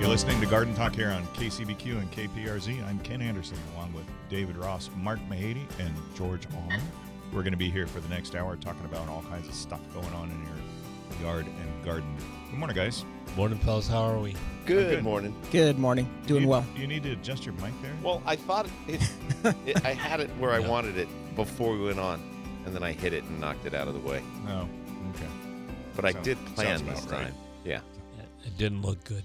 You're listening to Garden Talk here on KCBQ and KPRZ. I'm Ken Andersen, along with David Ross, Mark Mahady, and George Allman. We're going to be here for the next hour talking about all kinds of stuff going on in your yard and garden. Good morning, guys. Morning, fellas. How are we? Good, good. morning. Good morning. Doing you, well. You need to adjust your mic there. Well, I thought it, it I had it where I Yeah. wanted it before we went on, and then I hit it and knocked it out of the way. No. Okay. But I did plan about this right. Yeah, It didn't look good.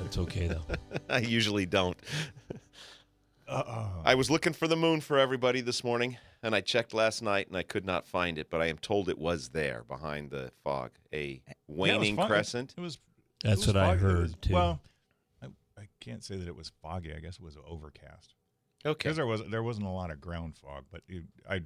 That's okay though. I usually don't. Uh-oh. I was looking for the moon for everybody this morning, and I checked last night and I could not find it, but I am told it was there behind the fog, a Yeah, it waning crescent. It was. it That's was what I foggy. It heard was- too. Well, I, I can't say that it was foggy. I guess it was overcast. Okay. Because there was there wasn't a lot of ground fog, but it, I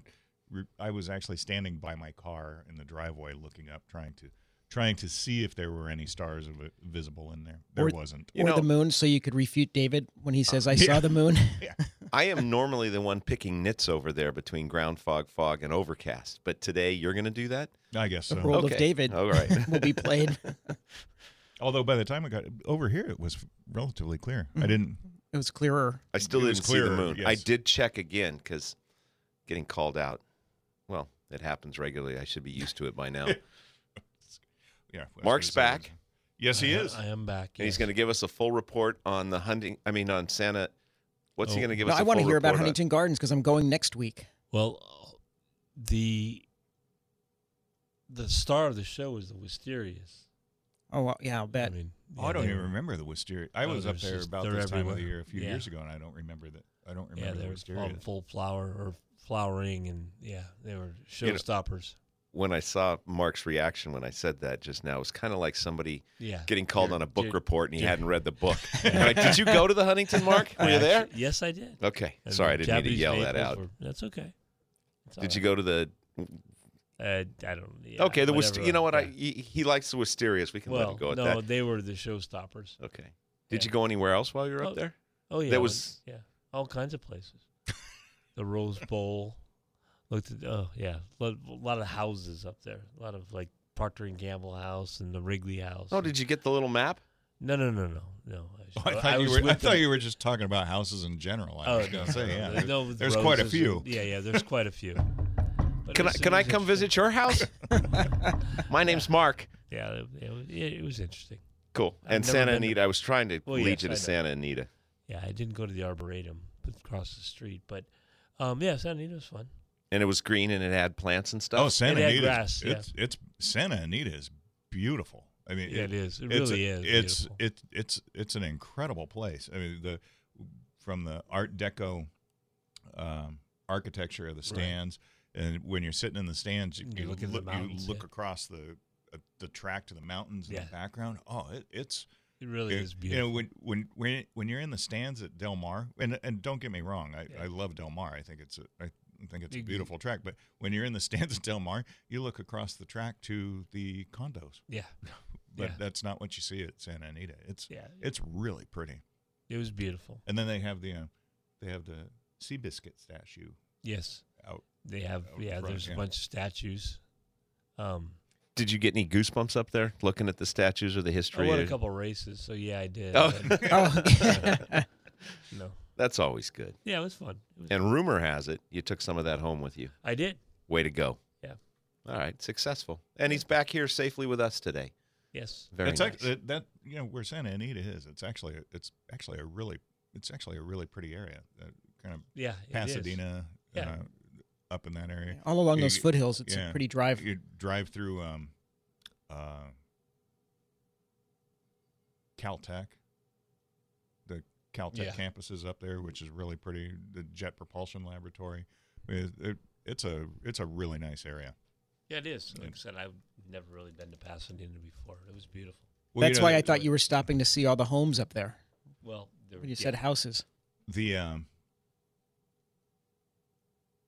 I was actually standing by my car in the driveway, looking up, trying to trying to see if there were any stars visible in there. There Or- wasn't. You or know- the moon, so you could refute David when he uh, says, "I yeah. saw the moon." yeah. I am normally the one picking nits over there between ground fog, fog, and overcast, but today you're going to do that. I guess The so. role Okay. of David All right. will be played. Although by the time I got over here, it was relatively clear. I mm. didn't. It was clearer. I still It didn't see the clearer, moon. I did check again because getting called out. Well, it happens regularly. I should be used to it by now. And Yeah. Mark's gonna say it back. was- Yes, he I- is. I am back. he's yes. going to give us a full report on the hunting. I mean, on Santa. What's he Oh. going to give No, us? I a want to hear about report on? Huntington Gardens because I'm going next week. Well, the the star of the show is the Wisterias. Oh well, yeah, I'll bet. I mean, Oh, I don't even were- remember the wisteria. I Oh, was up there just- about they're this time of the everywhere. year a few Yeah. years ago, and I don't remember that. I don't Yeah, remember they the were wisteria. all full flower or flowering, and yeah, they were You know- showstoppers. When I saw Mark's reaction when I said that just now, it was kind of like somebody Yeah. getting called Jer- on a book report and he hadn't read the book. like, did you go to the Huntington, Mark? Were I you there? actually- Yes, I did. Okay. Sorry, I didn't need to yell that out. were- that's okay. Did you go to the? Uh, I don't. Yeah, okay, the whatever, You know what? I he, he likes the wisterias. We can let well, him go at that. no, that. they were the showstoppers. Okay. Did Yeah. you go anywhere else while you were Oh, up there? Oh yeah, There was- yeah, all kinds of places. the Rose Bowl. Looked at oh yeah, a lot of houses up there. A lot of like Procter and Gamble house and the Wrigley house. Oh, did you get the little map? No, no, no, no, no. Oh, I thought you were. I thought you were just talking about houses in general. I Oh, was going to no, say, yeah. no, there- no, there's quite a few. yeah, yeah. There's quite a few. But Can it I can I come visit your house? My name's Mark. Yeah, it, it, was, it was interesting. Cool. I've And Santa been to- Anita. I was trying to Well, lead yes, you to Santa Anita. Yeah, I didn't go to the arboretum across the street, but um, yeah, Santa Anita was fun. And it was green and it had plants and stuff. Oh, Santa Anita. grass, yeah. It's it's Santa Anita is beautiful. I mean, Yeah, it is. It it's really a- is. It's beautiful. it's it's it's an incredible place. I mean, the from the Art Deco um, architecture of the stands, and when you're sitting in the stands, you, You you look at the look, you look yeah. across the uh, the track to the mountains in Yeah. the background. Oh, it, it's It really it- is You beautiful. know, when when when when you're in the stands at Del Mar, and and don't get me wrong, I, Yeah. I love Del Mar. I think it's a I think it's a beautiful track. But when you're in the stands at Del Mar, you look across the track to the condos. yeah, But Yeah. that's not what you see at Santa Anita. It's yeah. it's really pretty. It was beautiful. And then they have the uh, they have the Seabiscuit statue Yes, out. they have. Out Yeah, front, there's yeah. a bunch of statues. Um, Did you get any goosebumps up there looking at the statues or the history? I won a of- couple races, so yeah, I did. Oh. but- Oh, no, That's always good. yeah, it was fun. It was And rumor has it you took some of that home with you. I did. Way to go. Yeah. All right, successful. And he's back here safely with us today. Yes. Very it's nice. act- that, that you know where Santa Anita is. It's actually a, it's actually a really it's actually a really pretty area. Uh, kind of Yeah. Pasadena, Yeah. uh, up in that area. all along You- those foothills, it's yeah. a pretty drive. You drive through um, uh, Caltech, the Caltech Yeah. campus is up there, which is really pretty. The Jet Propulsion Laboratory, it, it, it's a it's a really nice area. Yeah, it is. Like I said, I've never really been to Pasadena before. It was beautiful. Well, That's know, why I thought you were stopping to see all the homes up there. Well, there, When you yeah. said houses. the um,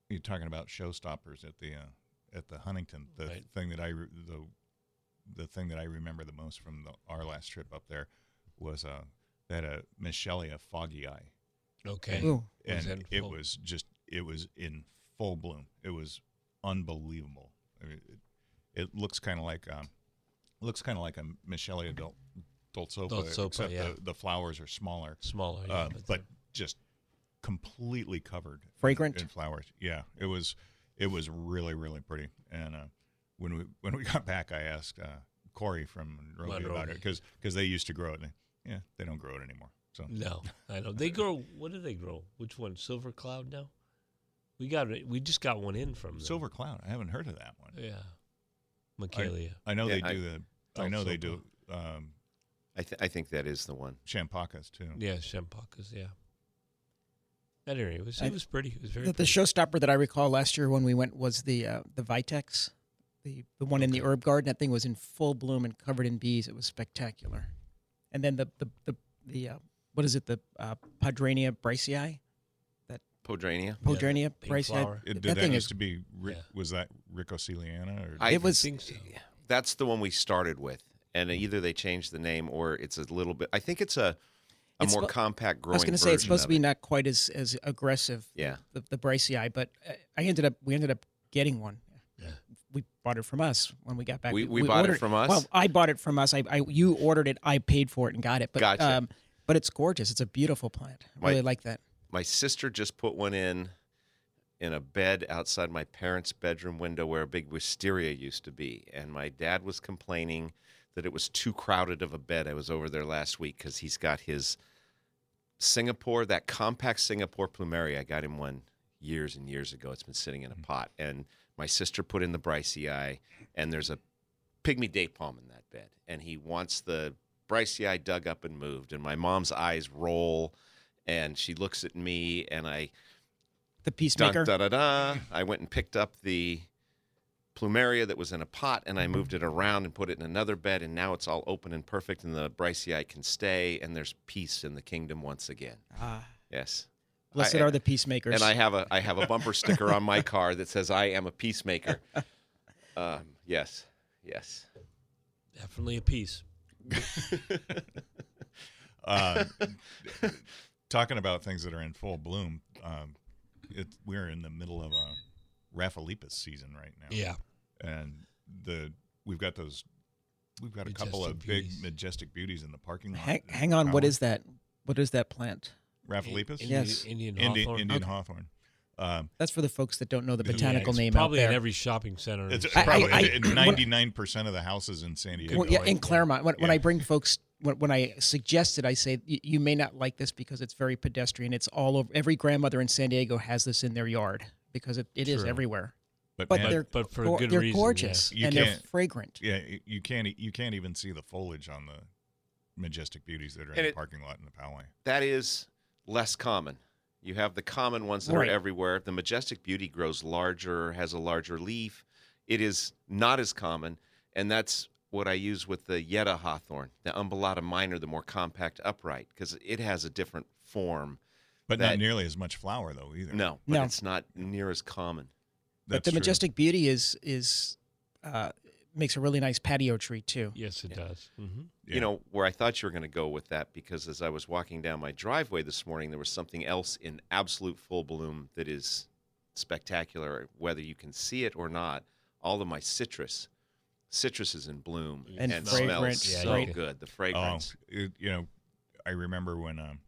you're talking about showstoppers at the uh, at the Huntington. The Right. thing that I re- the the thing that I remember the most from the, our last trip up there was uh, that a Michelia figo, Okay. Ooh. And in it full- was just it was in full bloom. It was unbelievable. I mean, it, it looks kind of like um, looks kind of like a Michelia dol- doltsopa, Doltsopa, except yeah. the, the flowers are smaller smaller. Yeah, uh, but, but just completely covered Fragrant? in flowers. Yeah, it was it was really really pretty. And uh, when we when we got back, I asked uh, Corey from Monrovia about Monrovia. it because they used to grow it. And they, yeah, they don't grow it anymore. So no, I know they grow. What do they grow? Which one? Silver cloud now. We got it. We just got one in from them. silver cloud, I haven't heard of that one. Yeah. Michelia. I know Yeah, they I- do the. I know they do um, I, th- I think that is the one. champacas too. Yeah, Champacas. Yeah. That area was I- it was pretty. It was very The, the showstopper that I recall last year when we went was the uh, the Vitex, the the one in the herb garden. That thing was in full bloom and covered in bees. It was spectacular. And then the the the, the uh, what is it? The uh, Podranea brycei, Podranea. Podranea pink brycei. flower. It, that did that thing used is to be? Rick, Yeah. Was that ricasoliana or? I It was- think so. That's the one we started with, and either they changed the name or it's a little bit. I think it's a a It's more spo- compact growing. I was going to say it's supposed to be it. not quite as as aggressive. Yeah. The the brycei, but uh, I ended up we ended up getting one. We bought it from us when we got back. We- we bought it from us? Well, I bought it from us. I, I you ordered it. I paid for it and got it. But Gotcha. um, but it's gorgeous. It's a beautiful plant. I My- really like that. My sister just put one in in a bed outside my parents' bedroom window where a big wisteria used to be, and my dad was complaining that it was too crowded of a bed. I was over there last week because he's got his Singapore, that compact Singapore plumeria. I got him one years and years ago. It's been sitting in a pot, and my sister put in the Brycei, and there's a pygmy date palm in that bed, and he wants the Brycei dug up and moved, and my mom's eyes roll, and she looks at me, and I The dun, peacemaker. da da da. I went and picked up the plumeria that was in a pot, and I moved it around and put it in another bed, and now it's all open and perfect, and the Brycei can stay, and there's peace in the kingdom once again. Ah, Yes. Blessed I- are the peacemakers. And I have a I have a bumper sticker on my car that says I am a peacemaker. Um, yes, yes. Definitely a piece. Uh, talking about things that are in full bloom, um, it, we're in the middle of a Rhaphiolepis season right now. Yeah. and the we've got those. We've got a couple Majestic of big majestic beauties in the parking lot. hang, hang on. what is that? What is that plant? Rhaphiolepis? Indian, Yes. Indian Indian, hawthorn. Indian Okay. hawthorn. Um, That's for the folks that don't know the Yeah, botanical it's name probably out in every shopping center. it's probably I- ninety nine percent of the houses in San Diego. well, yeah, in. Clairemont. When, when I bring folks, when, when I suggest it, I say you may not like this because it's very pedestrian. It's all over. Every grandmother in San Diego has this in their yard because it, it is everywhere. but But man, they're but for gor- good they're reason, gorgeous yeah. And they're fragrant. yeah, you can't e- you can't even see the foliage on the majestic beauties that are in And the parking lot in the Poway. That is less common. You have the common ones that Right. are everywhere. The majestic beauty grows larger, has a larger leaf. It is not as common, and that's what I use with the Yeddo hawthorn, the umbellata minor, the more compact upright, because it has a different form. But That- not nearly as much flower though either. No, but No. it's not near as common. but the true. majestic beauty is is uh, makes a really nice patio tree too. Yes, it does. hmm Yeah. You know, where I thought you were going to go with that, because as I was walking down my driveway this morning, there was something else in absolute full bloom that is spectacular, whether you can see it or not. All of my citrus, citrus is in bloom And and, fragrant, smells so you can- good. The Oh, fragrance. it, you know, I remember when um,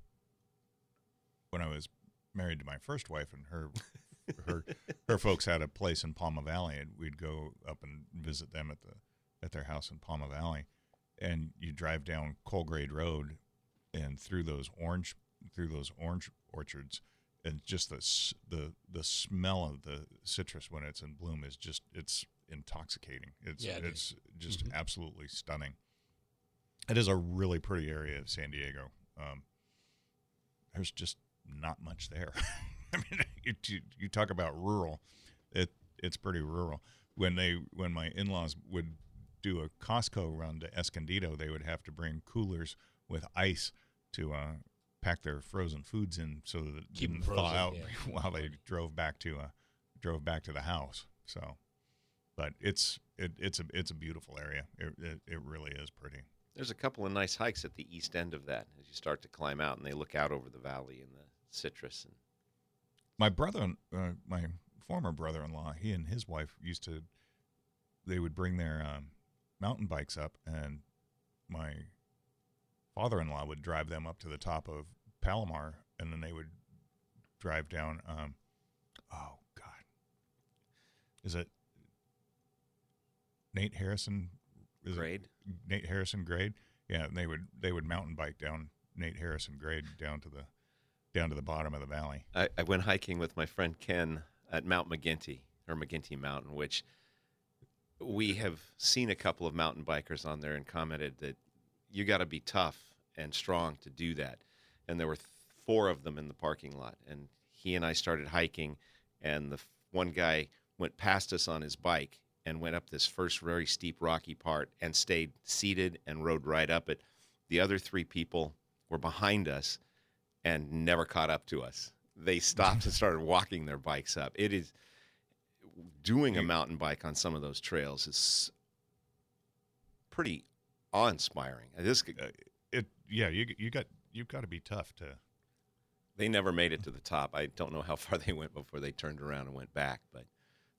when I was married to my first wife, and her her her folks had a place in Pauma Valley, and we'd go up and visit them at the at their house in Pauma Valley, and you drive down Cole Grade Road, and through those orange through those orange orchards, and just the the the smell of the citrus when it's in bloom is just it's intoxicating. It's Yeah, it it's just Mhm. absolutely stunning. It is a really pretty area of San Diego. Um, there's just not much there. I mean, you, you, you talk about rural, it it's pretty rural. When they when my in-laws would do a Costco run to Escondido, they would have to bring coolers with ice to uh, pack their frozen foods in so that it Keep 'em didn't thaw frozen, out yeah. while they drove back to uh, drove back to the house. So, but it's it, it's a it's a beautiful area. It, it it really is pretty. There's a couple of nice hikes at the east end of that as you start to climb out, and they look out over the valley and the citrus. And my brother, uh, my former brother-in-law, he and his wife used to. They would bring their um, mountain bikes up, and my father-in-law would drive them up to the top of Palomar, and then they would drive down. Um, oh God, is it Nate Harrison? Is it grade. Nate Harrison grade? Yeah, and they would they would mountain bike down Nate Harrison grade down to the down to the bottom of the valley. I, I went hiking with my friend Ken at Mount McGinty or McGinty Mountain, which we have seen a couple of mountain bikers on there and commented that you got to be tough and strong to do that. And there were th- four of them in the parking lot, and he and I started hiking, and the f- one guy went past us on his bike and went up this first very steep rocky part and stayed seated and rode right up it. The other three people were behind us and never caught up to us. They stopped and started walking their bikes up. It is doing a mountain bike on some of those trails is pretty awe-inspiring. This Uh, it yeah you you got you've got to be tough to they never made it to the top. I don't know how far they went before they turned around and went back, but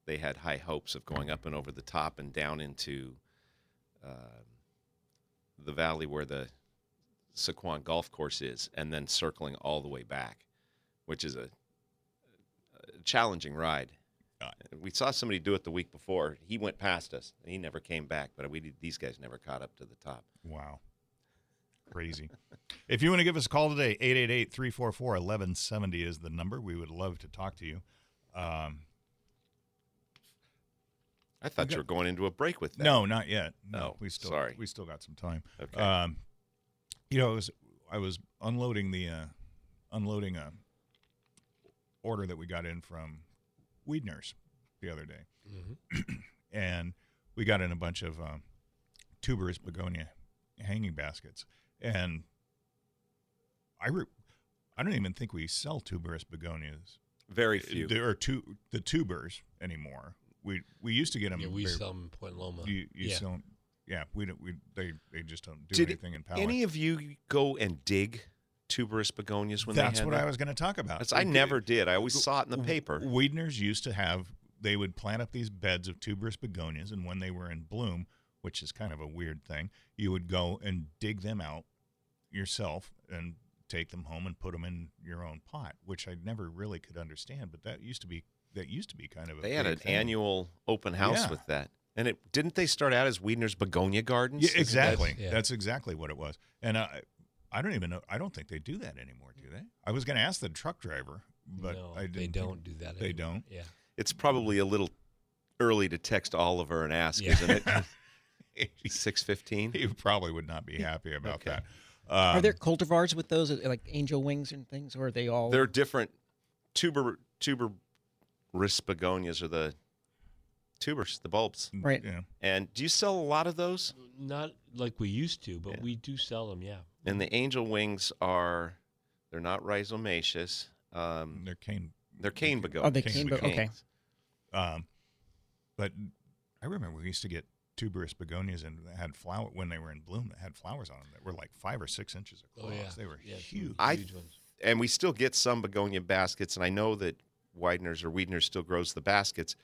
they had high hopes of going up and over the top and down into uh, the valley where the Sycuan Golf Course is, and then circling all the way back, which is a, a challenging ride. Uh, we saw somebody do it the week before. He went past us, and he never came back. But we these guys never caught up to the top. wow crazy if you want to give us a call today 888-344-1170 is the number we would love to talk to you um, I thought you were going into a break with that. no not yet no Oh, we still sorry. we still got some time Okay. um, you know I was, I was unloading the uh, unloading a order that we got in from Weidners the other day and we got in a bunch of um, tuberous begonia hanging baskets, and I re- I don't even think we sell tuberous begonias. Very few. There are two the tubers anymore. We we used to get them. Yeah, we very- sell 'em in Point Loma. You, you yeah. sell 'em- Yeah, we don't. We they they just don't do Did anything in power. any of you go and dig tuberous begonias when That's they had That's what I was going to talk about. That's- I never did. I always saw it in the paper. Weidners used to have they would plant up these beds of tuberous begonias, and when they were in bloom, which is kind of a weird thing, you would go and dig them out yourself and take them home and put them in your own pot, which I never really could understand. But that used to be that used to be kind of a They had an thing. annual open house Yeah. with that. And it didn't they start out as Weidner's begonia gardens? Yeah, exactly. That's- yeah. That's exactly what it was. And I, I don't even know. I don't think they do that anymore, do they? I was going to ask the truck driver, but no, I didn't. they don't do that. They anymore. don't? Yeah. It's probably a little early to text Oliver and ask, Yeah. isn't it? Six fifteen. he probably would not be happy about Okay. that. Are Um, there cultivars with those, like angel wings and things, or are they all? They're different tuber tuber begonias are the tubers, the bulbs. Right. Yeah. And do you sell a lot of those? Not like we used to, but Yeah. we do sell them. Yeah. And the angel wings are they're not rhizomaceous. Um, They're cane. they're cane begonias. Oh, they cane cane, but okay. Um, but I remember we used to get tuberous begonias and they had flower when they were in bloom. That had flowers on them that were like five or six inches across. Oh yeah. They were yeah, some huge. I- huge ones. and we still get some begonia baskets, and I know that Widener's or Wiedner's still grows the baskets,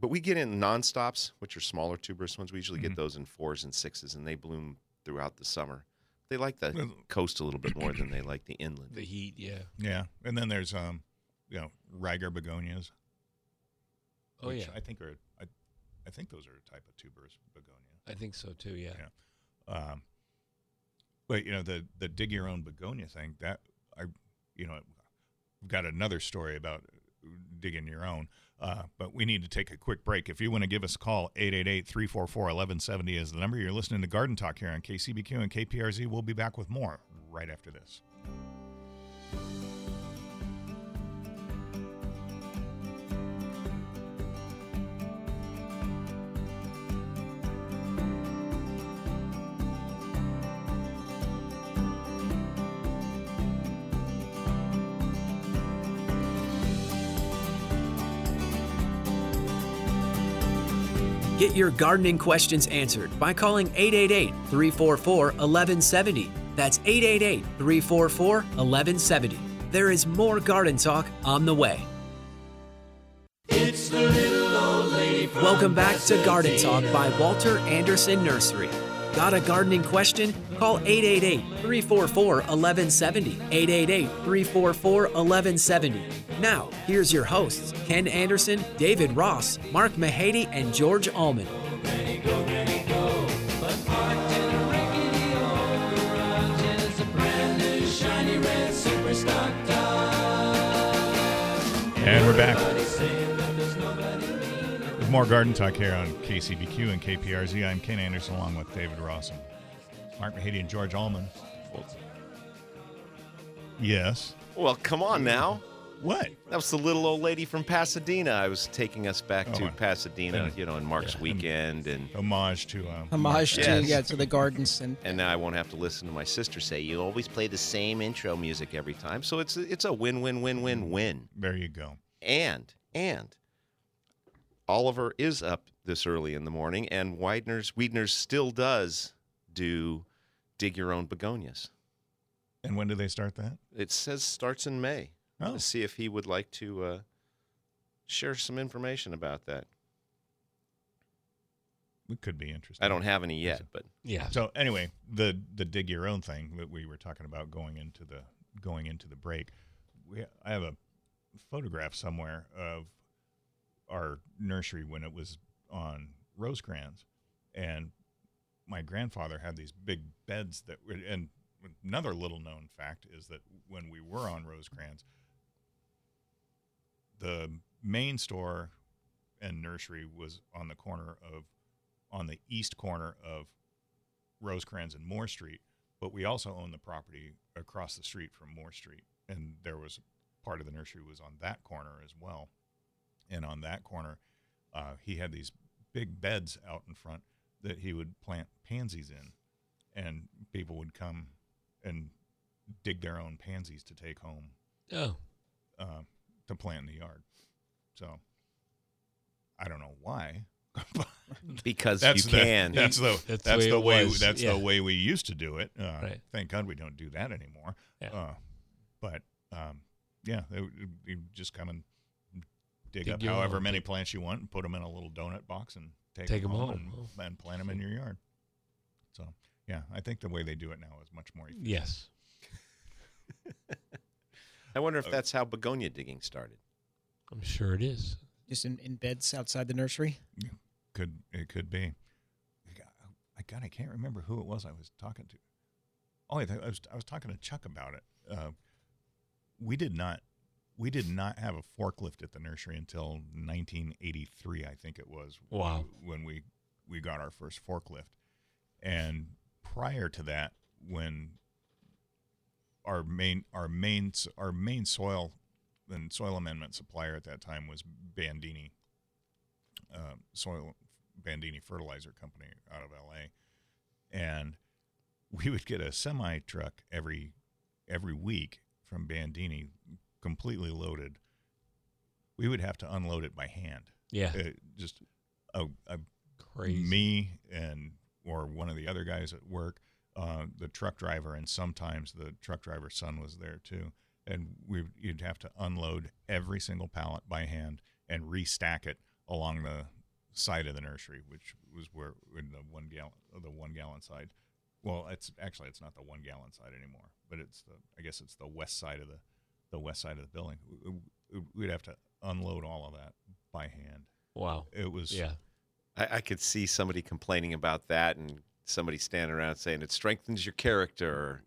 but we get in nonstops, which are smaller tuberous ones. We usually Mhm. get those in fours and sixes, and they bloom throughout the summer. They like the coast a little bit more than they like the inland. The heat. Yeah. yeah, and then there's um, you know, Rieger begonias. Oh which yeah. I think are I, I think those are a type of tuberous begonia. I think so too. Yeah. Yeah. Um, but you know the the dig your own begonia thing that I, you know, I've got another story about digging your own. Uh, but we need to take a quick break. If you want to give us a call, 888 344 1170 is the number. You're listening to Garden Talk here on KCBQ and KPRZ. We'll be back with more right after this. Your gardening questions answered by calling 888 344 1170. That's 888 344 1170. There is more garden talk on the way. Welcome back to Garden Talk by Walter Andersen Nursery. Got a gardening question? Call 888 344 1170. 888 344 1170. Now, here's your hosts Ken Andersen, David Ross, Mark Mahady, and George Allman. And we're back. With more garden talk here on KCBQ and KPRZ. I'm Ken Andersen along with David Ross and Mark Mahady and George Allman. Yes. Well, come on now. What? That was the little old lady from Pasadena. I was taking us back Oh, to I- Pasadena, yeah. you know, in Mark's Yeah. weekend, and Homage to uh, Homage to Yes. yeah to the gardens and and now I won't have to listen to my sister say you always play the same intro music every time. So it's it's a win win win win win. There you go. And and Oliver is up this early in the morning, and Widener's Wiedner's still does do dig your own begonias. And when do they start that? It says starts in May. Oh. To see if he would like to uh, share some information about that. It could be interesting. I don't have any yet, but Yeah. So anyway, the the dig your own thing that we were talking about going into the going into the break. We I have a photograph somewhere of our nursery when it was on Rosecrans, and my grandfather had these big beds that. And another little known fact is that when we were on Rosecrans, the main store and nursery was on the corner of on the east corner of Rosecrans and Moore Street, but we also owned the property across the street from Moore Street, and there was part of the nursery was on that corner as well. And on that corner, uh, he had these big beds out in front that he would plant pansies in, and people would come and dig their own pansies to take home Oh, uh, to plant in the yard. So I don't know why. because that's you the, can. That's the That's that's, the the way way it was, that's yeah. the way we used to do it. Uh, Right. Thank God we don't do that anymore. Yeah. Uh, but um, yeah, they, would- you just come and dig, Dig up however own, many plants you want and put them in a little donut box and take, Take 'em them home. and, and plant them in your yard. So yeah, I think the way they do it now is much more efficient. yes. I wonder if that's how begonia digging started. I'm sure it is. just in, in beds outside the nursery. Could it could be? I God, I can't remember who it was I was talking to. Oh, I, I was I was talking to Chuck about it. Uh, we did not we did not have a forklift at the nursery until 1983, I think it was. Wow. When we we got our first forklift, and prior to that, when our main our main our main soil and soil amendment supplier at that time was Bandini uh, soil Bandini fertilizer company out of LA, and we would get a semi truck every every week from Bandini, completely loaded. We would have to unload it by hand. Yeah. Uh, just a, a Crazy. me and or one of the other guys at work, uh, the truck driver, and sometimes the truck driver's son was there too. And we you'd have to unload every single pallet by hand and restack it along the side of the nursery, which was where in the one gallon the one gallon side. Well, it's actually it's not the one gallon side anymore, but it's the I guess it's the west side of the the west side of the building. We- we- We'd have to unload all of that by hand. Wow. It was Yeah. I, I could see somebody complaining about that and somebody standing around saying it strengthens your character.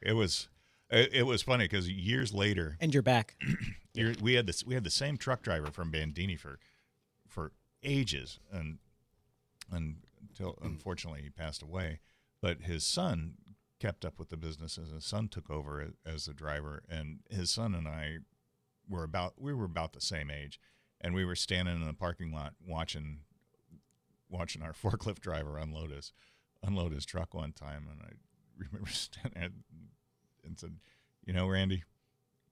it was It, it was funny because years later, And you're back. You're, we had this. We had the same truck driver from Bandini for for ages, and until unfortunately he passed away. But his son kept up with the business, and his son took over as, the driver. And his son and I were about we were about the same age, and we were standing in the parking lot watching watching our forklift driver unload his unload his truck one time, and I remember standing and said, "You know, Randy."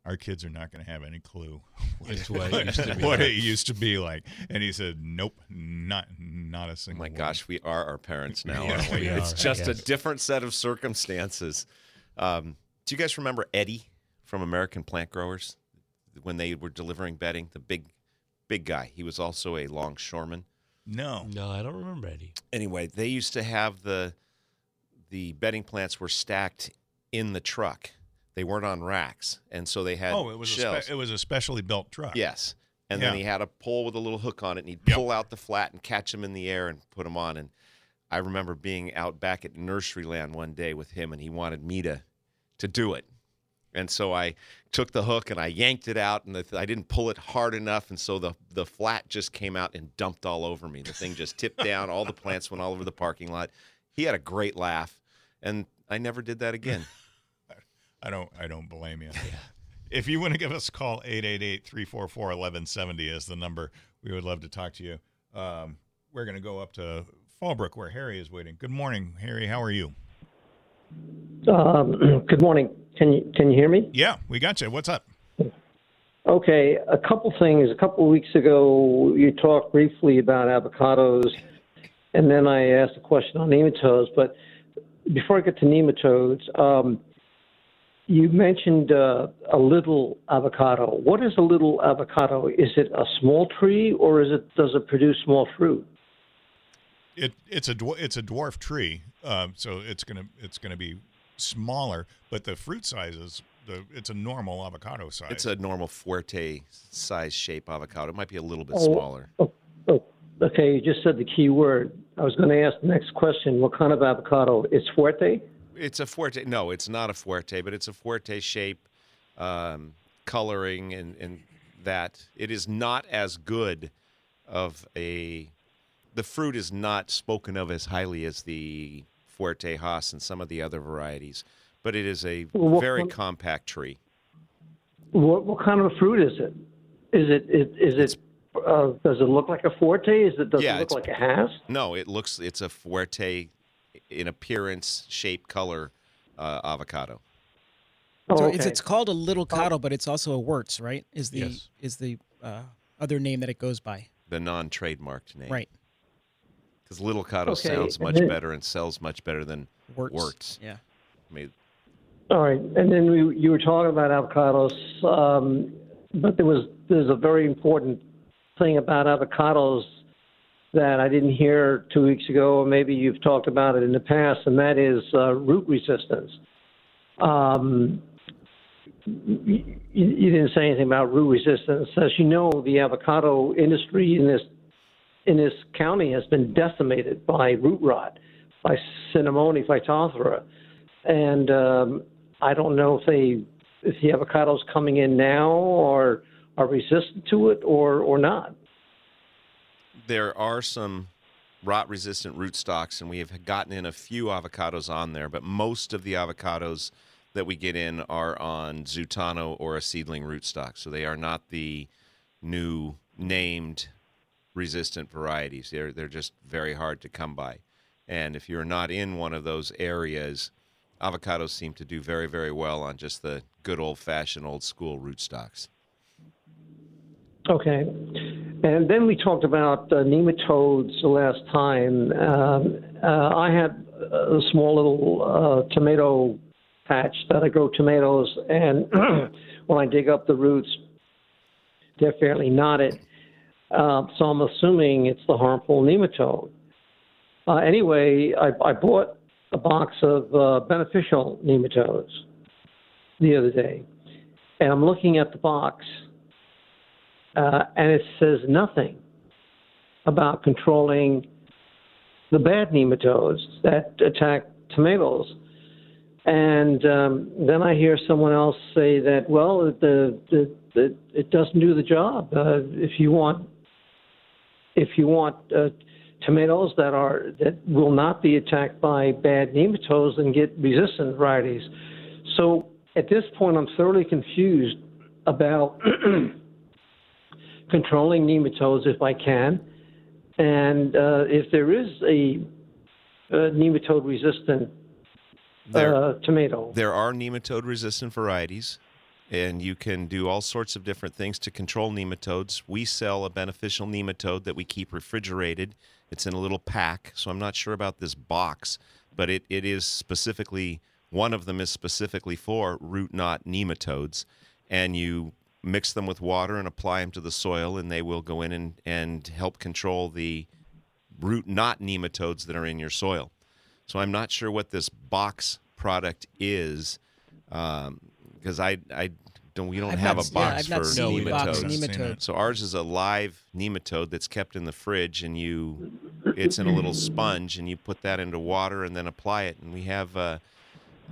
Our kids are not going to have any clue It's what it used to be what like. it used to be like. And he said, "Nope, not not a Oh single." my one." gosh, we are our parents now, Yeah, aren't we? we It's are, I just a different set of circumstances. Um, do you guys remember Eddie from American Plant Growers when they were delivering bedding? The big, big guy. He was also a longshoreman. No, No, I don't remember Eddie. Anyway, they used to have the the bedding plants were stacked in the truck. They weren't on racks, and so they had oh, it was a spe- it was a specially built truck. Yes. And then he had a pole with a little hook on it, and he'd Yep. pull out the flat and catch them in the air and put them on. And I remember being out back at Nurseryland one day with him, and he wanted me to to do it. And so I took the hook and I yanked it out, and the, I didn't pull it hard enough, and so the the flat just came out and dumped all over me. The thing just tipped down. All the plants went all over the parking lot. He had a great laugh, and I never did that again. I don't I don't blame you. If you want to give us a call, 888-344-1170 is the number. We would love to talk to you. Um, we're going to go up to Fallbrook where Harry is waiting. Good morning, Harry. How are you? Um, good morning. Can you can you hear me? Yeah, we got you. What's up? Okay, a couple things. A couple of weeks ago, you talked briefly about avocados, and then I asked a question on nematodes. But before I get to nematodes, um, you mentioned uh, a little avocado. What is a little avocado? Is it a small tree, or is it does it produce small fruit? It it's a it's a dwarf tree, um, so it's gonna it's gonna be smaller, but the fruit size is the it's a normal avocado size. It's a normal fuerte size shape avocado. It might be a little bit Oh. smaller. Oh, oh, okay. You just said the key word. I was going to ask the next question. What kind of avocado? It's fuerte. It's a fuerte. No, it's not a fuerte, but it's a fuerte shape, um, coloring, and, and that. It is not as good of a. The fruit is not spoken of as highly as the fuerte Hass and some of the other varieties, but it is a Well, very kind- compact tree. What what kind of a fruit is it? Is it is, is it uh, does it look like a fuerte? Is it does Yeah, it look like a has? No, it looks. It's a fuerte in appearance, shape, color uh, avocado. Oh, so okay. it's, it's called a Little Cado, but it's also a Wurtz, right? Is the Yes. is the uh, other name that it goes by? The non-trademarked name, Right, Because Little Cado Okay, sounds much then- better and sells much better than Wurtz. Wurtz. Yeah. I mean, All right, and then we, you were talking about avocados, um, but there was there's a very important thing about avocados that I didn't hear two weeks ago, or maybe you've talked about it in the past, and that is uh, root resistance. Um, you, you didn't say anything about root resistance. As you know, the avocado industry in this in this county has been decimated by root rot, by Cinnamomum phytophthora, and um, I don't know if they if the avocados coming in now or are resistant to it or or not. There are some rot-resistant rootstocks, and we have gotten in a few avocados on there, but most of the avocados that we get in are on Zutano or a seedling rootstock, so they are not the new named resistant varieties. They're they're just very hard to come by, and if you're not in one of those areas, avocados seem to do very very well on just the good old-fashioned old school rootstocks. Okay. And then we talked about uh, nematodes the last time. Um, uh, I had a small little uh, tomato patch that I grow tomatoes, and when I dig up the roots, they're fairly knotted. Uh, so I'm assuming it's the harmful nematode. Uh, anyway, I, I bought a box of uh, beneficial nematodes the other day, and I'm looking at the box uh, and it says nothing about controlling the bad nematodes that attack tomatoes. And um, then I hear someone else say that, well, the, the, the it doesn't do the job. Uh, if you want, if you want uh, tomatoes that are that will not be attacked by bad nematodes, and get resistant varieties. So at this point, I'm thoroughly confused about controlling nematodes if I can, and uh, if there is a, a nematode resistant There- uh, tomato. There are nematode resistant varieties, and you can do all sorts of different things to control nematodes. We sell a beneficial nematode that we keep refrigerated. It's in a little pack, so I'm not sure about this box, but it, it is specifically, one of them is specifically for root knot nematodes. And you mix them with water and apply them to the soil, and they will go in and, and help control the root knot nematodes that are in your soil. So I'm not sure what this box product is because I I don't we don't I've have not- a box I've for seen the nematodes. box I've nematode. So ours is a live nematode that's kept in the fridge, and you, it's in a little sponge, and you put that into water and then apply it. And we have uh,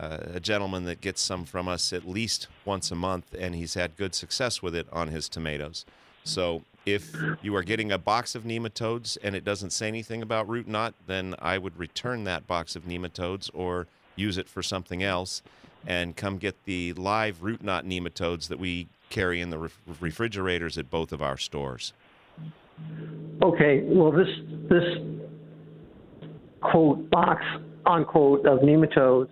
uh, a gentleman that gets some from us at least once a month, and he's had good success with it on his tomatoes. So if you are getting a box of nematodes and it doesn't say anything about root knot, then I would return that box of nematodes or use it for something else, and come get the live root knot nematodes that we carry in the ref- refrigerators at both of our stores. Okay, well, this this quote box unquote of nematodes,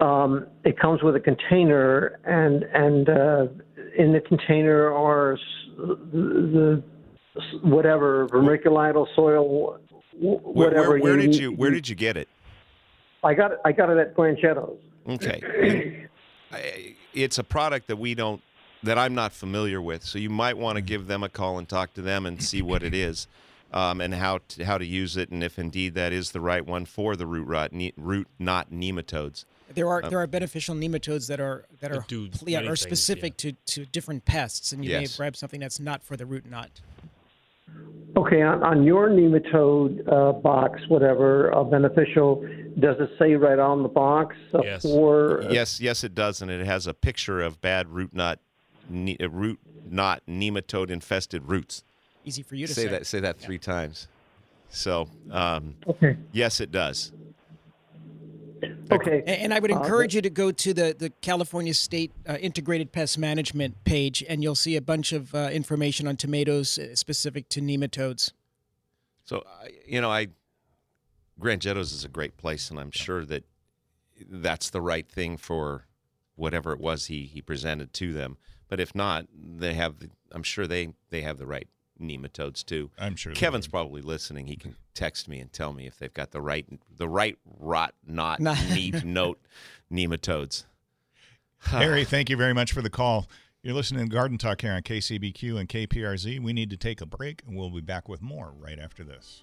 um, it comes with a container, and and uh, in the container are the, the whatever vermiculite soil, wh- Where, whatever. where, where did you where did you get it? I got it. I got it at Grangetto's. Okay. I- it's a product that we don't that I'm not familiar with, so you might want to give them a call and talk to them and see what it is, um, and how to, how to use it, and if indeed that is the right one for the root rot ne- root knot nematodes. There are there are beneficial nematodes that are that are do yeah, many are things, specific to, to different pests, and you may Yes. have grabbed something that's not for the root knot. Okay, on, on your nematode uh, box, whatever uh, beneficial, does it say right on the box uh, Yes. for? Yes, yes, it does, and it has a picture of bad root knot ne- uh, root knot nematode infested roots. Easy for you to Say say. that say that three times. So um, Okay. yes, it does. Okay. A- And I would Uh, encourage you to go to the, the California State uh, Integrated Pest Management page, and you'll see a bunch of uh, information on tomatoes uh, specific to nematodes. So I- you know, I Grangetto's is a great place, and I'm sure that that's the right thing for whatever it was he he presented to them. But if not, they have. the- I'm sure they they have the right nematodes too. I'm sure. Kevin's probably listening. He can text me and tell me if they've got the right the right rot knot Nah. neat note nematodes. Harry, thank you very much for the call. You're listening to Garden Talk here on KCBQ and KPRZ. We need to take a break, and we'll be back with more right after this.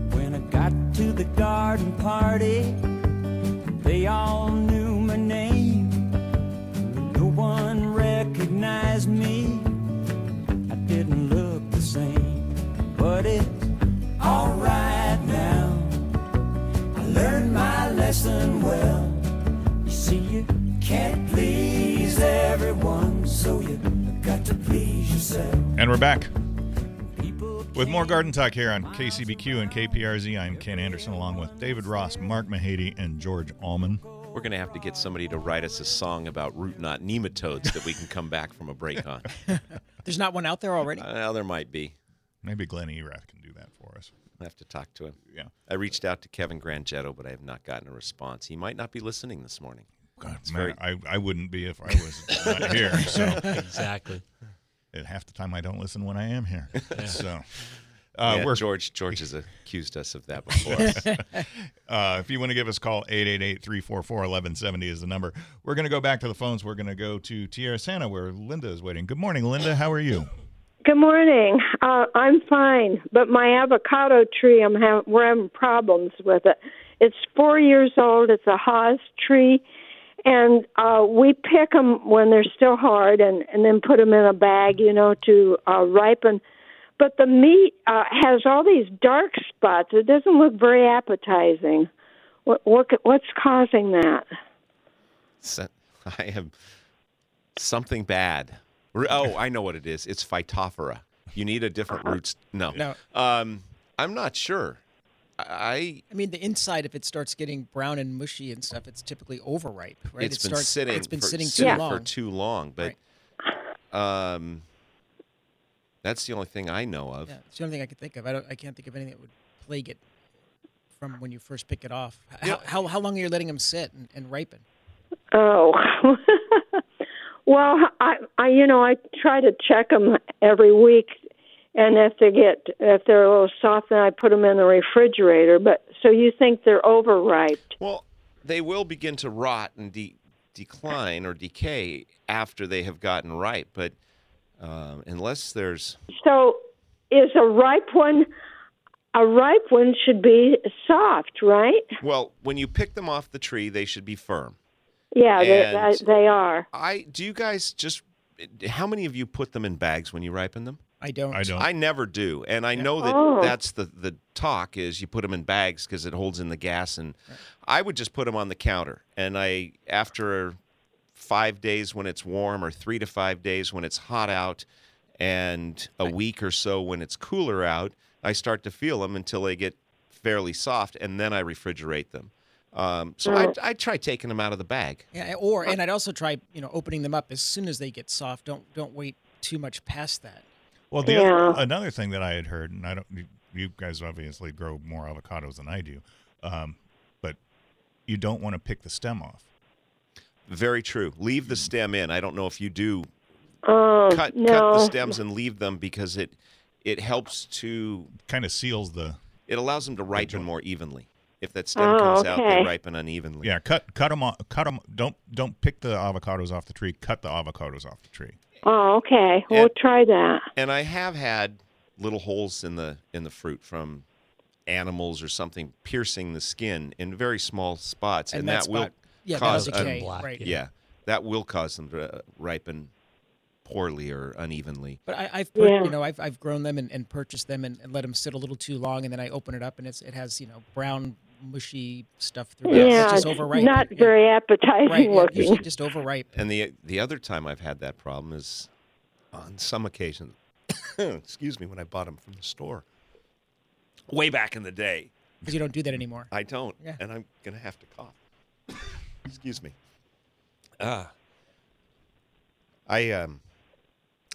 To the garden party, they all knew my name. No one recognized me. I didn't look the same, but it's alright now. I learned my lesson well. You see, you can't please everyone, so you got to please yourself. And we're back with more Garden Talk here on KCBQ and KPRZ. I'm Ken Andersen along with David Ross, Mark Mahady, and George Allman. We're going to have to get somebody to write us a song about root knot nematodes that we can come back from a break on. There's not one out there already. Well, there might be. Maybe Glenn Erath can do that for us. I have to talk to him. Yeah. I reached out to Kevin Grangetto, but I have not gotten a response. He might not be listening this morning. God, It's man, very- I, I wouldn't be if I was not here. So exactly. And half the time I don't listen when I am here. So uh, Yeah, we're George George has accused us of that before. Uh, if you want to give us a call, 888-344-1170 is the number. We're going to go back to the phones. We're going to go to Tierrasanta where Linda is waiting. Good morning, Linda. How are you? Good morning. Uh, I'm fine, but my avocado tree, I'm ha- we're having problems with it. It's four years old. It's a Hass tree, and uh, we pick them when they're still hard, and and then put them in a bag, you know, to uh, ripen. But the meat uh, has all these dark spots. It doesn't look very appetizing. What, what what's causing that? I have something bad. Oh, I know what it is. It's Phytophthora. You need a different roots. No. No. Um, I'm not sure. I I mean, the inside, if it starts getting brown and mushy and stuff, it's typically overripe, right? it's it been starts, sitting. It's been for, sitting too sitting long. for too long, but um, that's the only thing I know of. Yeah, it's the only thing I can think of. I don't. I can't think of anything that would plague it from when you first pick it off. How Yeah. how, how long are you letting them sit and, and ripen? Oh. well, I, I, you know, I try to check them every week, and if they get, if they're a little soft, then I put them in the refrigerator. But so you think they're overripe? Well, they will begin to rot and de- decline or decay after they have gotten ripe, but um, unless there's So, is a ripe one? A ripe one should be soft, right? well, when you pick them off the tree, they should be firm. Yeah, they, they, they are. I do you guys just how many of you put them in bags when you ripen them? I don't. I don't. I never do, and I know that Oh. that's the the talk is you put them in bags because it holds in the gas, and I would just put them on the counter, and I after five days when it's warm, or three to five days when it's hot out, and a week or so when it's cooler out, I start to feel them until they get fairly soft, and then I refrigerate them. Um, so I I try taking them out of the bag. Yeah, or and I'd also try you know opening them up as soon as they get soft. Don't don't wait too much past that. Well, the Yeah. other, another thing that I had heard, and I don't, you- you guys obviously grow more avocados than I do, um, but you don't want to pick the stem off. Very true. Leave the stem in. I don't know if you do Oh cut no. cut the stems and leave them because it it helps to Kind of seals the. it allows them to ripen joint. more evenly. If that stem Oh, comes out, they ripen unevenly. Yeah, cut cut them off. Cut them. Don't don't pick the avocados off the tree. Cut the avocados off the tree. Oh, okay. We'll try that. And I have had little holes in the in the fruit from animals or something piercing the skin in very small spots, and, And that, that will yeah, cause that'll decay, black, right? yeah, that will cause them to uh, ripen poorly or unevenly. But I, I've put, Yeah. you know I've I've grown them and, and purchased them and, and let them sit a little too long, and then I open it up and it's it has you know brown mushy stuff through it. Yeah, it's just overripe. not Yeah. very appetizing right, yeah, looking. usually just overripe. And the the other time I've had that problem is on some occasions. excuse me, when I bought them from the store, way back in the day. because you don't do that anymore. I don't, Yeah. and I'm gonna have to cough. excuse me. Ah, I um,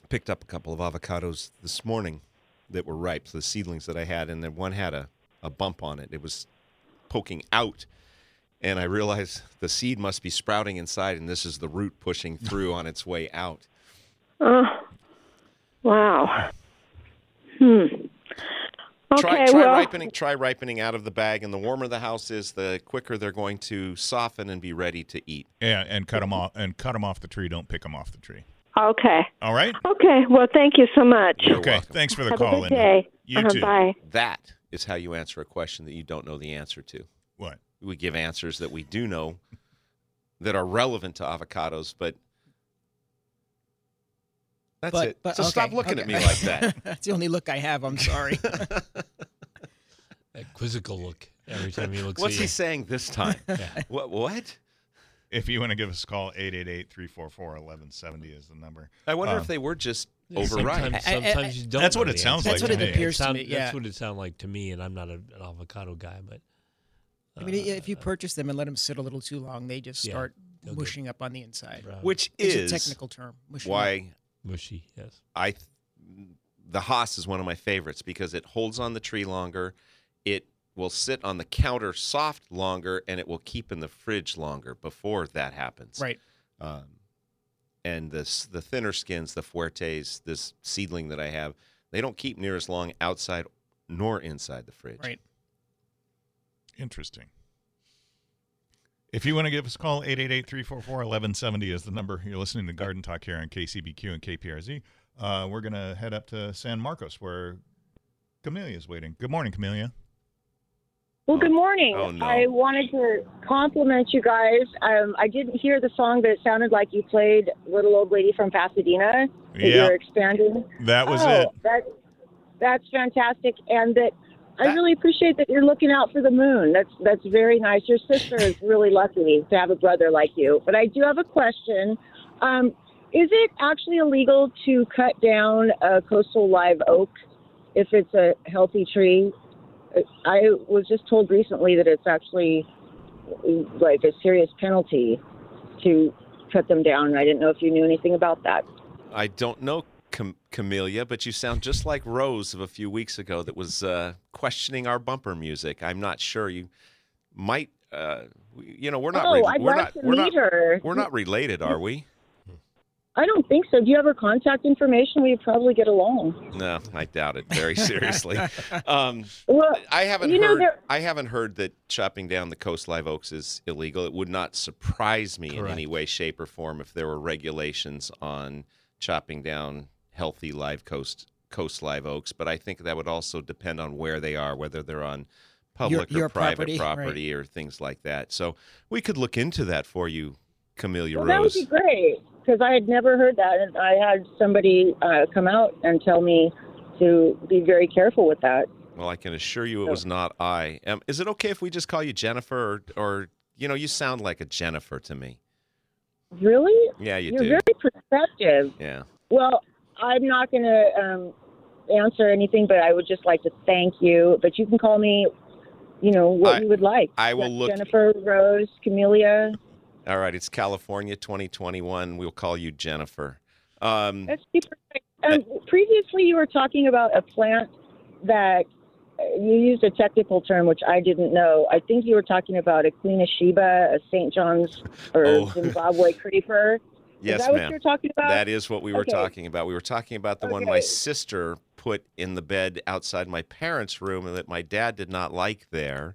picked up a couple of avocados this morning that were ripe, the seedlings that I had, and then one had a, a bump on it. It was poking out. And I realized the seed must be sprouting inside, and this is the root pushing through on its way out. Oh, wow. Hmm. Okay, try try well, ripening try ripening out of the bag, and the warmer the house is, the quicker they're going to soften and be ready to eat. Yeah, and cut them off and cut them off the tree. Don't pick them off the tree. okay. All right. Okay, well, thank you so much. You're okay. welcome. Thanks for the Have call, a good Linda. day. You Uh-huh, too. Bye. That is how you answer a question that you don't know the answer to. What? We give answers that we do know that are relevant to avocados, but that's but, it. But, so stop okay, looking at me like that. That's the only look I have. I'm sorry. That quizzical look every time he looks at me. What's he you. saying this time? Yeah. What? What? If you want to give us a call, 888-344-1170 is the number. I wonder Um, if they were just Yeah, overripe. Sometimes, I- I- sometimes you don't. That's what it sounds answer. That's what it appears to Sound- me, yeah. That's what it sounded like to me, and I'm not a, an avocado guy, but I mean, if you purchase them and let them sit a little too long, they just start they'll get mushing up on the inside. brown. Which It's is a technical term. mushing up. why mushy. Yes. I the Hass is one of my favorites because it holds on the tree longer. It will sit on the counter soft longer, and it will keep in the fridge longer before that happens. Right. Um, and this the thinner skins, the Fuertes, this seedling that I have, they don't keep near as long outside nor inside the fridge. Right. Interesting. If you want to give us a call, 888-344-1170 is the number. You're listening to Garden Talk here on KCBQ and KPRZ. Uh, we're going to head up to San Marcos where Camellia is waiting. Good morning, Camellia. Well, good morning. Oh, no. I wanted to compliment you guys. Um, I didn't hear the song, but it sounded like you played "Little Old Lady from Pasadena." Yeah. you're expanding. That was oh, it. That, that's fantastic, and that I really appreciate that you're looking out for the moon. That's that's very nice. Your sister is really lucky to have a brother like you. But I do have a question. Um, is it actually illegal to cut down a coastal live oak if it's a healthy tree? I was just told recently that it's actually like a serious penalty to cut them down. I didn't know if you knew anything about that. I don't know Cam- Camellia, but you sound just like Rose of a few weeks ago that was uh, questioning our bumper music. I'm not sure you might. Uh, you know, we're not. oh, re- I'd we're like not. to we're meet not. her. We're not related, are we? I don't think so. Do you have her contact information? We'd probably get along. No, I doubt it. Very seriously. Um, Well, I haven't You know, heard. there- I haven't heard that chopping down the coast live oaks is illegal. It would not surprise me in any way, shape, or form if there were regulations on chopping down healthy live coast coast live oaks. But I think that would also depend on where they are, whether they're on public your or private property, right. or things like that. So we could look into that for you, Camellia well, that would be great because I had never heard that, and I had somebody uh, come out and tell me to be very careful with that. Well, I can assure you it was not I. Um, is it okay if we just call you Jennifer, or, or you know, you sound like a Jennifer to me. Really? Yeah, you You're do. very perceptive. Yeah. Well, I'm not going to um, answer anything, but I would just like to thank you. But you can call me, you know, what I- you would like. I will look- Jennifer, Rose, Camellia. All right, it's California 2021. We'll call you Jennifer. Um, That's. Um, previously, you were talking about a plant that uh, you used a technical term, which I didn't know. I think you were talking about a Queen of Sheba, a St. John's or Oh. Zimbabwe creeper. yes, is that what ma'am. you're talking about? That is what we were Okay. talking about. We were talking about the one my sister put in the bed outside my parents' room and that my dad did not like there,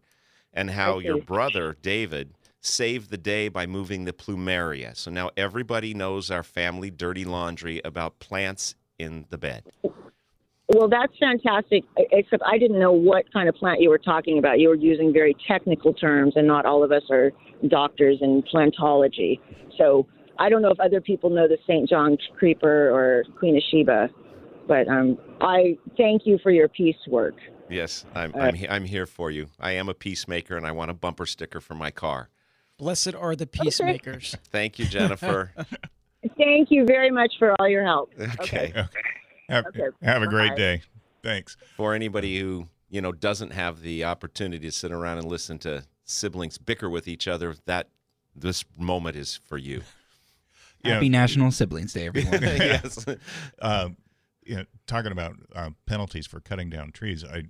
and how your brother, David, saved the day by moving the plumeria. So now everybody knows our family dirty laundry about plants in the bed. Well, that's fantastic. Except I didn't know what kind of plant you were talking about. You were using very technical terms, and not all of us are doctors in plantology. So I don't know if other people know the St. John creeper or Queen of Sheba, but um, I thank you for your peace work. Yes, I'm, Uh, I'm, I'm here for you. I am a peacemaker and I want a bumper sticker for my car. Blessed are the peacemakers. Thank you, Jennifer. Thank you very much for all your help. okay. Have, Okay. have a great Bye. day. Thanks. For anybody who, you know, doesn't have the opportunity to sit around and listen to siblings bicker with each other, that this moment is for you. Yeah. Happy National Siblings Day, everyone. yes. um, you know, talking about uh, penalties for cutting down trees, I,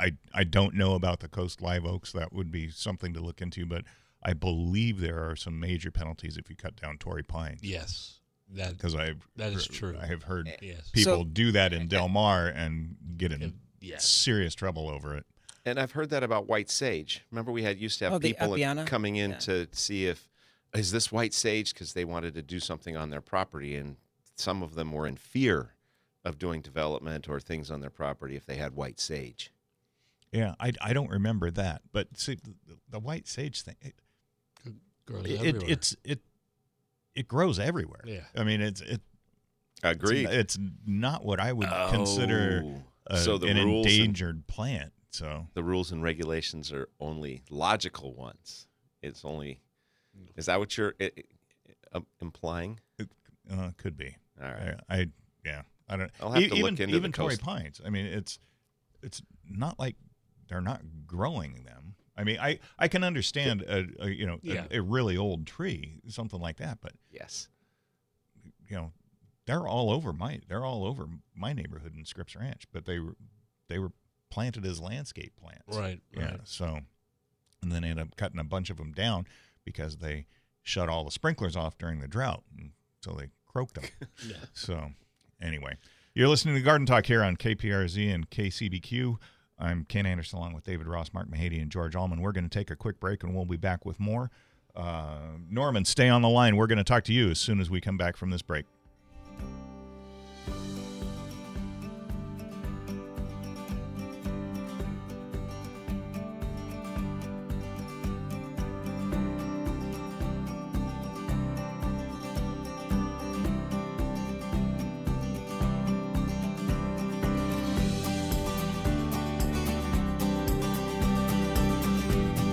I, I don't know about the coast live oaks. That would be something to look into, but I believe there are some major penalties if you cut down Torrey pines. Yes. That because I've that is heard- true. I have heard Yes. people So- do that in Del Mar and get in yeah. serious trouble over it. And I've heard that about white sage. Remember, we had used to have Oh, people coming in Yeah. to see if is this white sage because they wanted to do something on their property, and some of them were in fear of doing development or things on their property if they had white sage. Yeah, I, I don't remember that, but see the, the white sage thing. It, Grows it, everywhere. it's it it grows everywhere. Yeah. I mean it's it. Agreed. It's, it's not what I would consider Oh. a, So the an rules and- endangered plant. So The rules and regulations are only logical ones. It's only is that what you're i- i- uh, implying? it uh, could be. All right. I, I yeah. I don't. I'll have e- to even look into the even Torrey coast. pines. I mean, it's it's not like they're not growing them. I mean, I I can understand a, a you know Yeah. a, a really old tree, something like that, but Yes. you know, they're all over my they're all over my neighborhood in Scripps Ranch, but they were they were planted as landscape plants. Right, Yeah. right. So, and then ended up cutting a bunch of them down because they shut all the sprinklers off during the drought, and so they croaked them. Yeah. So, anyway, you're listening to Garden Talk here on KPRZ and KCBQ. I'm Ken Anderson along with David Ross, Mark Mahady, and George Allman. We're going to take a quick break and we'll be back with more. Uh, Norman, stay on the line. We're going to talk to you as soon as we come back from this break.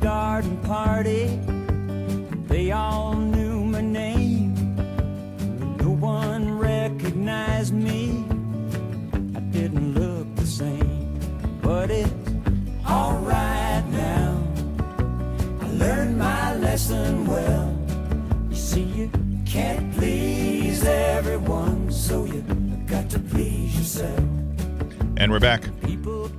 Garden party, they all knew my name. No one recognized me. I didn't look the same, but it's alright now. I learned my lesson well. You see, you can't please everyone, so you got to please yourself. And we're back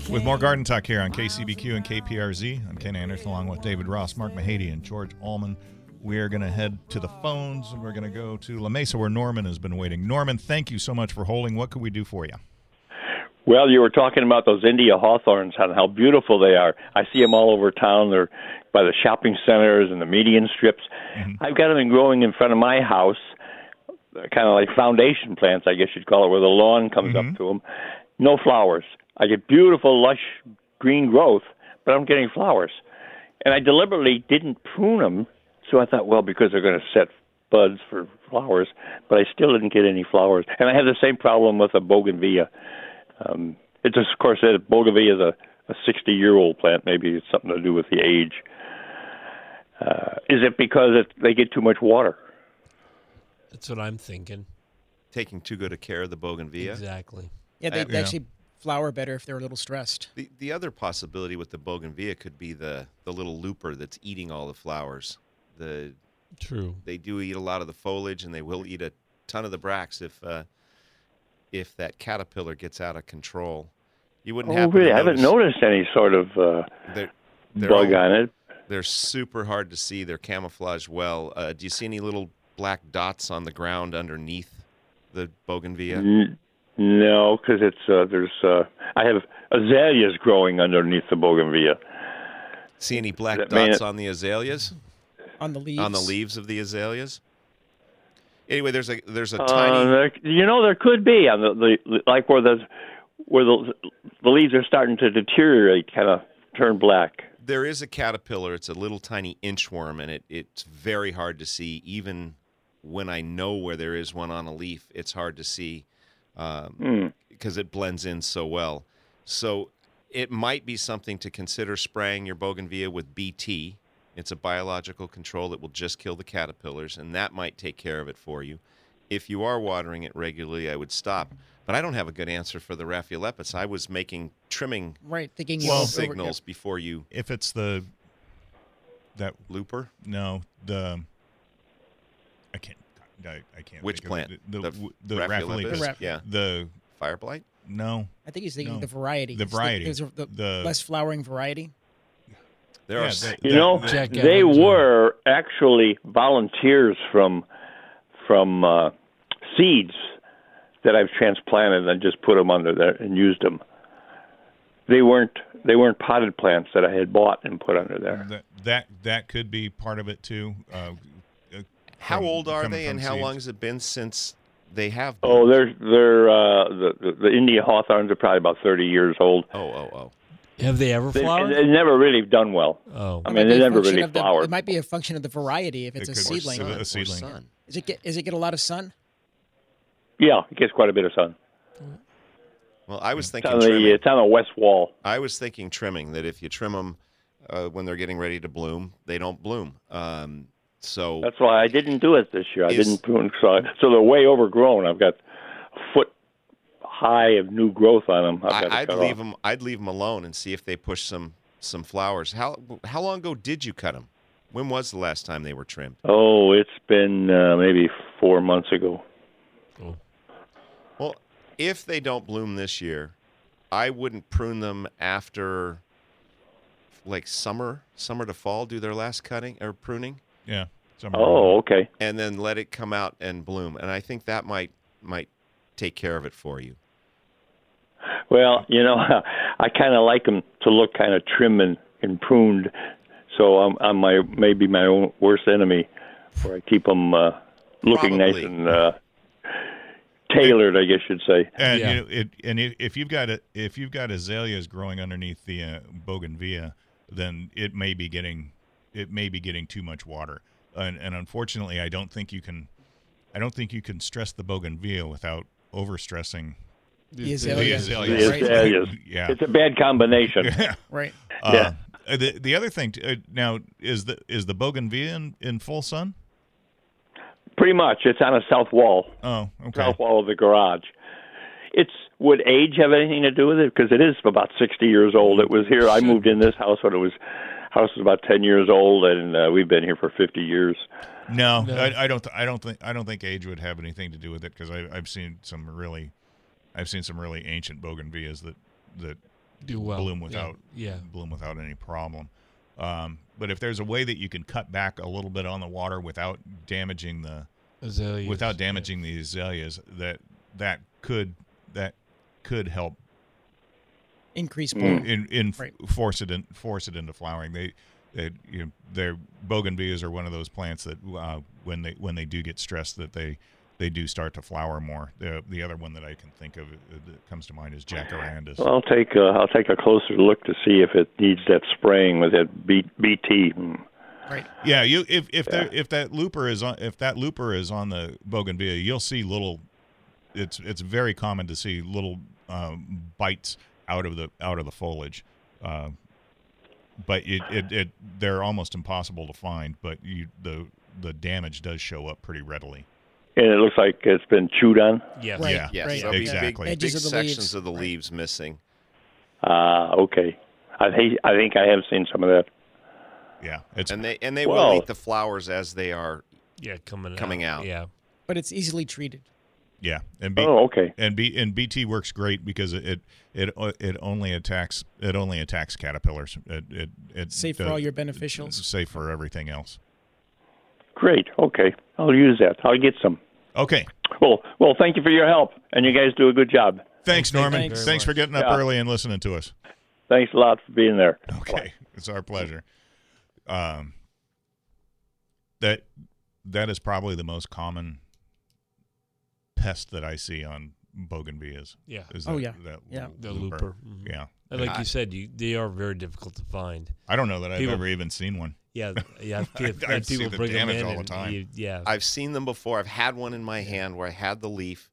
with more Garden Talk here on KCBQ and KPRZ. I'm Ken Anderson along with David Ross, Mark Mahady, and George Allman. We are going to head to the phones and we're going to go to La Mesa where Norman has been waiting. Norman, thank you so much for holding. What could we do for you? Well, you were talking about those India hawthorns and how beautiful they are. I see them all over town. They're by the shopping centers and the median strips. Mm-hmm. I've got them growing in front of my house, kind of like foundation plants, I guess you'd call it, where the lawn comes up mm-hmm. to them. No flowers. I get beautiful, lush green growth, but I'm getting flowers. And I deliberately didn't prune them, so I thought, well, because they're going to set buds for flowers, but I still didn't get any flowers. And I had the same problem with a bougainvillea. Um, it's just, of course, that bougainvillea is a, a 60 year old plant. Maybe it's something to do with the age. Uh, is it because it, they get too much water? That's what I'm thinking. Taking too good a care of the bougainvillea. Exactly. Yeah, they Uh, they actually flower better if they're a little stressed. The the other possibility with the bougainvillea could be the the little looper that's eating all the flowers. The True. they do eat a lot of the foliage, and they will eat a ton of the bracts if uh, if that caterpillar gets out of control. You wouldn't Oh, really? to I haven't noticed any sort of uh, They're, they're bug all- on it. They're super hard to see. They're camouflaged well. Uh, do you see any little black dots on the ground underneath the bougainvillea? N- no, because it's uh, there's uh, I have azaleas growing underneath the bougainvillea. See any black That dots not- on the azaleas? On the leaves. On the leaves of the azaleas? Anyway, there's a there's a Uh, tiny there, you know, there could be on the, the like where the where the the leaves are starting to deteriorate, kind of turn black. there is a caterpillar. It's a little tiny inchworm, and it, it's very hard to see. Even when I know where there is one on a leaf, it's hard to see um, because it blends in so well. So it might be something to consider spraying your bougainvillea with BT. It's a biological control that will just kill the caterpillars, and that might take care of it for you. If you are watering it regularly, I would stop. But I don't have a good answer for the Rhaphiolepis. I was making trimming Right, thinking you Well- over- signals before you If it's the that looper. no the I can't I, I can't Which plant? it. the The the, the Rhaphiolepis? Rhaphiolepis. The Raph- Yeah. the Fire blight? no I think he's thinking No. the variety. The It's variety. There's the, The- less flowering variety. There Yeah, are s- the- You that- know, that- Jack they Evans, were actually volunteers from from uh, seeds that I've transplanted and just put them under there and used them. They weren't they weren't potted plants that I had bought and put under there. that that that could be part of it too. Uh, how from- old are they, and how seeds. long has it been since they have? Oh, they're they're uh, the, the the India hawthorns are probably about thirty years old. oh oh oh. Have they ever flowered? they've never really done well. Oh. I mean, might they be never really of the- flowered. It might be a function of the variety if it's It a could- seedling. sun. a Or seedling. sun. Is it get? Does it get a lot of sun? Yeah, it gets quite a bit of sun. Well, I was It's thinking on the trimming. it's on the west wall. I was thinking trimming that if you trim them uh, when they're getting ready to bloom, they don't bloom. Um, so That's why I didn't do it this year. I Is- didn't prune, so, so they're way overgrown. I've got a foot high of new growth on them. I've got I, I'd leave off. them. I'd leave them alone and see if they push some some flowers. How how long ago did you cut them? When was the last time they were trimmed? Oh, it's been uh, maybe four months ago. Well, if they don't bloom this year, I wouldn't prune them after like summer, summer to fall. Do their last cutting or pruning, Yeah. Summer. Oh, okay. and then let it come out and bloom. And I think that might might take care of it for you. Well, you know, I kind of like them to look kind of trim and, and pruned. So I'm, I'm my maybe my own worst enemy, where I keep them uh, looking nice and uh, tailored, I guess you'd say. And Yeah. you know, it, and if if you've got a, if you've got azaleas growing underneath the uh, bougainvillea, then it may be getting it may be getting too much water. And, and unfortunately, I don't think you can I don't think you can stress the bougainvillea without overstressing The the azaleas. azaleas. The azaleas. Yeah. It's a bad combination. Yeah. Right. Uh, the the other thing t- uh, now is the is the bougainvillea in, in full sun? Pretty much, it's on a south wall, Oh, okay. south wall of the garage. It's would age have anything to do with it? Because it is about sixty years old. It was here. I moved in this house when it was house is about ten years old, and uh, we've been here for fifty years. No, No. I, I don't. Th- I don't think. I don't think age would have anything to do with it because I've seen some really, I've seen some really ancient bougainvilleas that that Do well. bloom without Yeah. bloom without any problem. Um, but if there's a way that you can cut back a little bit on the water without damaging the Azaleas. without damaging the azaleas, that that could that could help Increase Mm. bloom. in in Right. force it in, force it into flowering. They, they you know, their bougainvilleas are one of those plants that uh, when they when they do get stressed that they they do start to flower more. The the other one that I can think of uh, that comes to mind is jacarandus. Well, I'll take uh, I'll take a closer look to see if it needs that spraying with that B- BT. Mm. Right. Yeah, you if if there if that looper is on if that looper is on the bougainvillea, you'll see little. It's it's very common to see little um, bites out of the out of the foliage, uh, but it, it it they're almost impossible to find. But you the the damage does show up pretty readily. And it looks like it's been chewed on. Yes. Right. Yeah, Yes, Right. there'll exactly. big, Edges big of sections leaves. of the Right. leaves missing. Ah, okay. I think I think I have seen some of that. Yeah, it's And they and they Well- will eat the flowers as they are. Yeah, coming Coming out. out. Yeah. But it's easily treated. Yeah, and B, Oh, okay. and B and BT works great because it it it only attacks it only attacks caterpillars. It it, it Safe for all your beneficials? It's safe for everything else. Great. Okay. I'll use that. I'll get some. Okay. Well, well, thank you for your help, and you guys do a good job. Thanks, Norman. very Thanks for getting up Yeah. early and listening to us. Thanks a lot for being there. Okay, it's our pleasure. Um, that that is probably the most common pest that I see on bougainvilleas. Yeah. Is Oh, yeah. that Yeah. The looper. Mhm. Yeah, And like I- you said, you they are very difficult to find. I don't know that I've People- ever even seen one. Yeah, yeah. I- If, I if see people the bring them damage in, all the time. you- yeah, I've seen them before. I've had one in my hand where I had the leaf,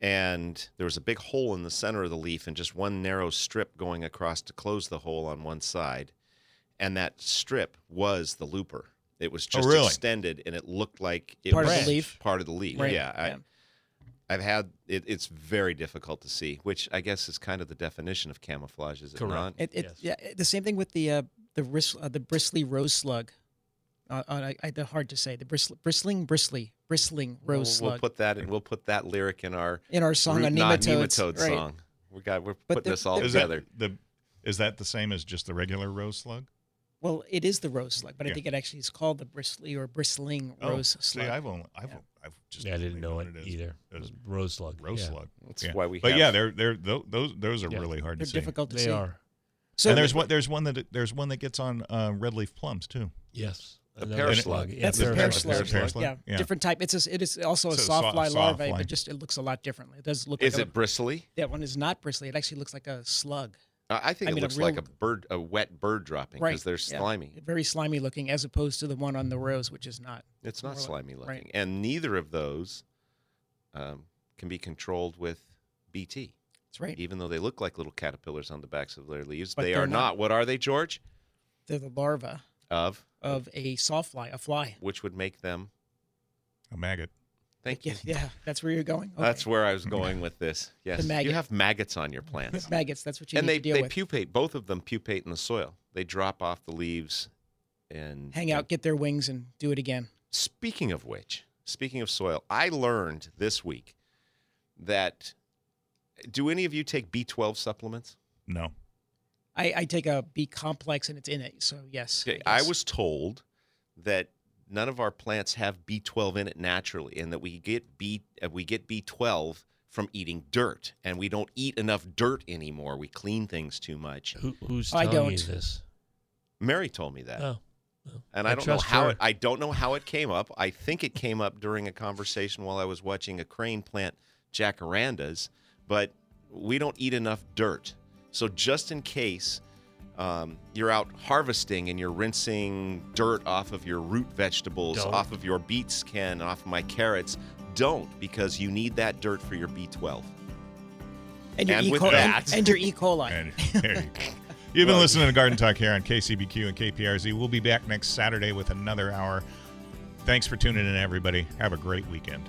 and there was a big hole in the center of the leaf, and just one narrow strip going across to close the hole on one side, and that strip was the looper. It was just Oh, really? extended, and it looked like it Part of was the leaf? Part of the leaf. Right. Yeah, I, Yeah. I've had it. It's very difficult to see, which I guess is kind of the definition of camouflage, is it Correct. not? It, it Yes. yeah. The same thing with the uh, the bris- uh, the bristly rose slug. Uh, uh, I, I, they're hard to say. The bristle, bristling, bristly, bristling We'll- rose we'll, put that in. We'll put that lyric in our in our song root on nematodes. nematode right. song. We got. We're But putting the- this all the- Is together. that the is that the same as just the regular rose slug? Well, it is the rose slug, but Yeah. I think it actually is called the bristly or bristling rose oh, see, slug. I've only I've, Yeah. I've just yeah, I didn't know known it as- either. as Rose slug. rose yeah. slug. That's Yeah. why we. But have, yeah, they're they're those those are Yeah. really hard They're to see. difficult to They see. are. So and there's one there's one that there's one that gets on uh, red leaf plums too. Yes. The pear slug. slug. Yeah, That's the pear pear slug. slug. Pear slug, Yeah. yeah. different type. It's a, it is also a So soft soft- fly soft larvae, fly. but just it looks a lot differently. It does look. Is like it bristly? That one is not bristly. It actually looks like a slug. I I think I it mean, a looks like a bird, a wet bird dropping Right. because they're yeah. slimy. Very slimy looking, as opposed to the one on the rose, which is not. It's not slimy looking, right. and neither of those um, can be controlled with BT. That's right. Even though they look like little caterpillars on the backs of their leaves, But they they're are not. not. What are they, George? They're the larva Of of a sawfly, a fly. which would make them. A maggot. Thank you. yeah, that's where you're going. Okay. That's where I was going with this. Yes, you have maggots on your plants, maggots. That's what you and need they to deal they with. pupate. Both of them pupate in the soil. They drop off the leaves, and Hang out, get their wings, and do it again. Speaking of which, speaking of soil, I learned this week that do any of you take B12 supplements? No. I, I take a B complex and it's in it, so yes. Okay, I guess. was told that none of our plants have B12 in it naturally, and that we get B uh, we get B12 from eating dirt, and we don't eat enough dirt anymore. We clean things too much. Who, who's I telling you don't. this? Mary told me that. Oh, And I I don't know how her. it, I don't know how it came up. I think it came up during a conversation while I was watching a crane plant jacarandas, but we don't eat enough dirt. So just in case um, you're out harvesting and you're rinsing dirt off of your root vegetables, Don't. off of your beet skin, off of my carrots, don't because you need that dirt for your B12. and your and E. with coli, that- and your E. coli. And there you go. You've been listening to Garden Talk here on KCBQ and KPRZ. We'll be back next Saturday with another hour. Thanks for tuning in, everybody. Have a great weekend.